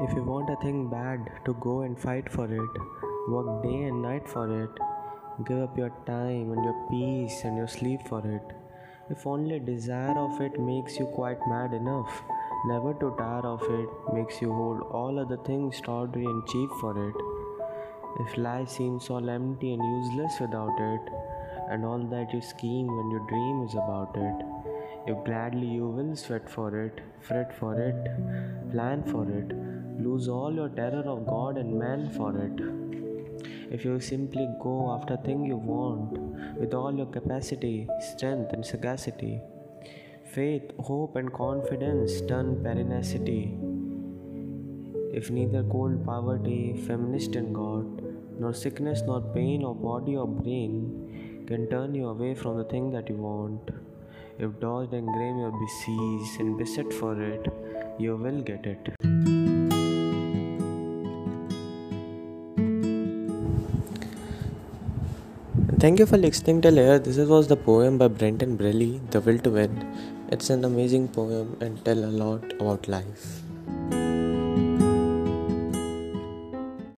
If you want a thing bad, to go and fight for it. Work day and night for it. Give up your time and your peace and your sleep for it. If only desire of it makes you quite mad enough, never to tire of it makes you hold all other things tawdry and cheap for it. If life seems all empty and useless without it, and all that you scheme and you dream is about it, if gladly you will sweat for it, fret for it, plan for it, lose all your terror of God and man for it. If you simply go after thing you want with all your capacity, strength and sagacity, faith, hope and confidence turn pertinacity. If neither cold poverty, feminist and God, nor sickness, nor pain, or body or brain can turn you away from the thing that you want. If dodged and grime you besiege and beset for it, you will get it. Thank you for listening till here. This was the poem by Brenton Braley, The Will to Win. It's an amazing poem and tell a lot about life.